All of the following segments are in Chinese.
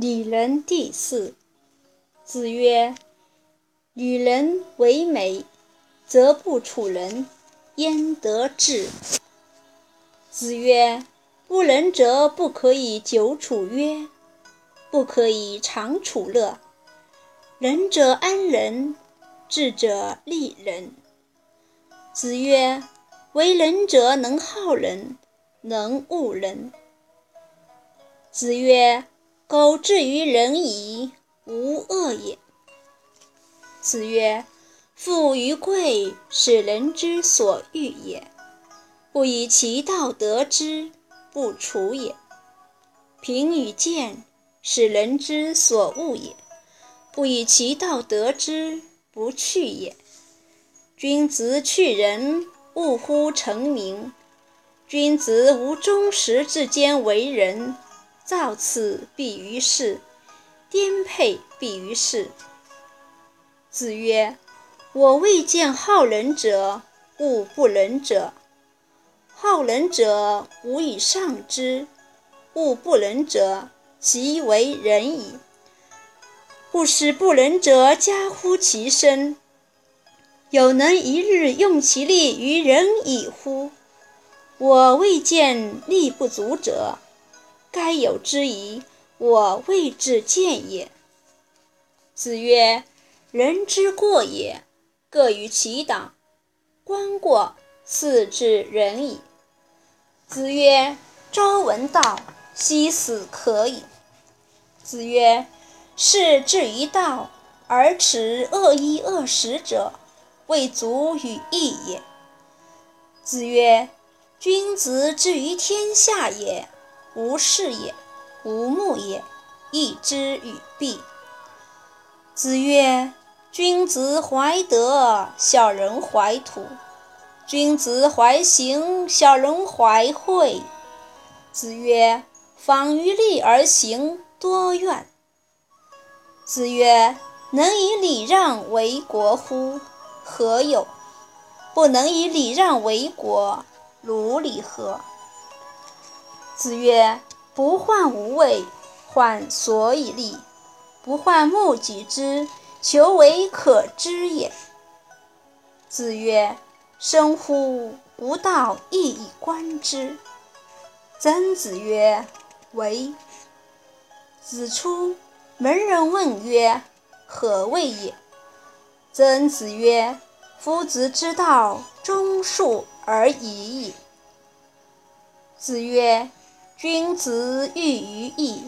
礼仁第四。子曰：“与人为美，则不处人，焉得志？”子曰：“不仁者不可以久处曰，不可以长处乐。仁者安仁，智者利人。”子曰：“为人者能好人，能恶人。”子曰。苟至于仁矣，无恶也。子曰：“富于贵，是人之所欲也，不以其道得之，不处也；贫与贱，是人之所恶也，不以其道得之，不去也。君子去仁，恶乎成名。君子无忠实之间为人。”造次必于世，颠沛必于世。子曰：“我未见好仁者，恶不仁者。好仁者，无以上之；恶不仁者，即为仁矣。不使不仁者加乎其身，有能一日用其力于仁矣乎？我未见力不足者。”该有之矣，我未至见也。子曰：“人之过也，各于其党。观过，斯之仁矣。”子曰：“朝闻道，夕死可矣。”子曰：“士之于道，而耻恶衣恶食者，未足与义也。”子曰：“君子之于天下也。”无事也，无目也，义之与弊。子曰：君子怀德，小人怀土；君子怀行，小人怀惠。子曰：防于利而行，多怨。子曰：能以礼让为国乎？何有？不能以礼让为国，如礼何？子曰：“不患无位，患所以立；不患目己之，求为可知也。”子曰：“生乎吾道，亦以观之。”曾子曰：“为。”子出门人问曰：“何谓也？”曾子曰：“夫子之道，忠恕而已矣。”子曰。君子喻于义，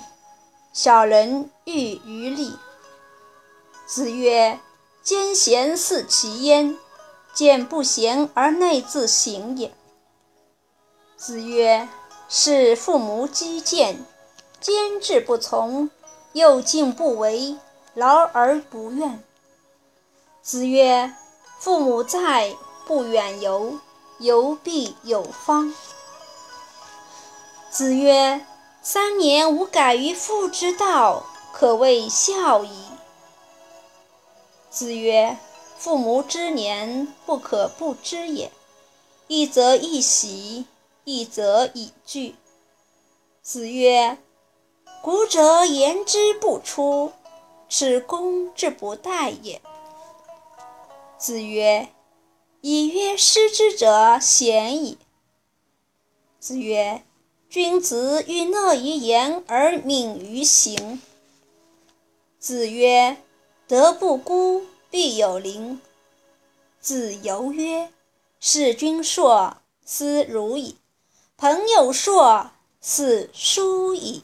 小人喻于利。子曰：“兼贤似其焉，见不贤而内自省也。”子曰：“是父母积谏，坚志不从，又敬不为，劳而不怨。”子曰：“父母在，不远游，游必有方。”子曰：“三年无改于父之道，可谓孝矣。”子曰：“父母之年，不可不知也。一则以喜，一则以惧。”子曰：“古者言之不出，此公之不待也。”子曰：“以曰失之者，鲜矣。”子曰。君子欲讷于言而敏于行。子曰：“德不孤，必有邻。”子游曰：“事君硕，斯如矣；朋友硕，斯疏矣。”